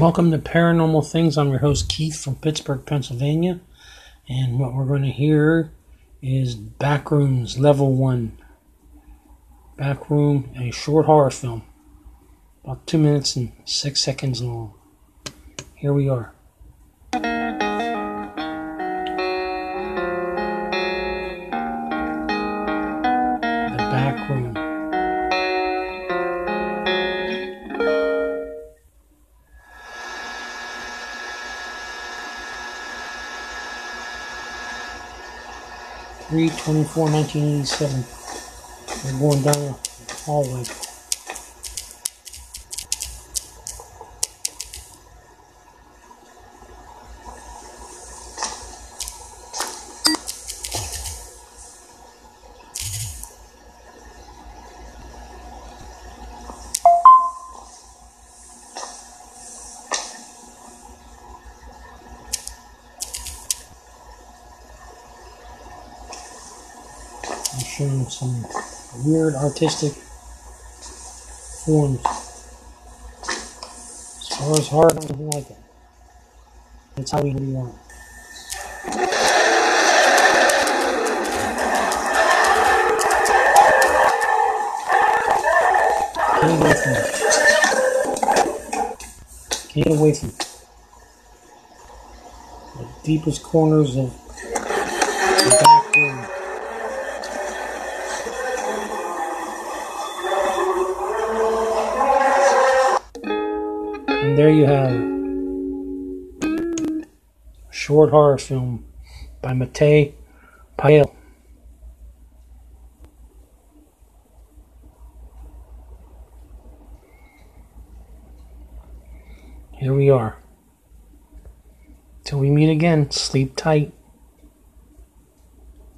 Welcome to Paranormal Things. I'm your host Keith from Pittsburgh, Pennsylvania. And what we're going to hear is Backrooms Level 1. Backroom, a short horror film. About 2 minutes and 6 seconds long. Here we are. The Backroom. 324 1987. We're going down the hallway. And showing some weird artistic forms. As far as hard, nothing like it. That's how we do. Can't get away from it. Can't get away from it. The deepest corners of the back room. And there you have short horror film by Matei Pael. Here we are. Till we meet again, sleep tight.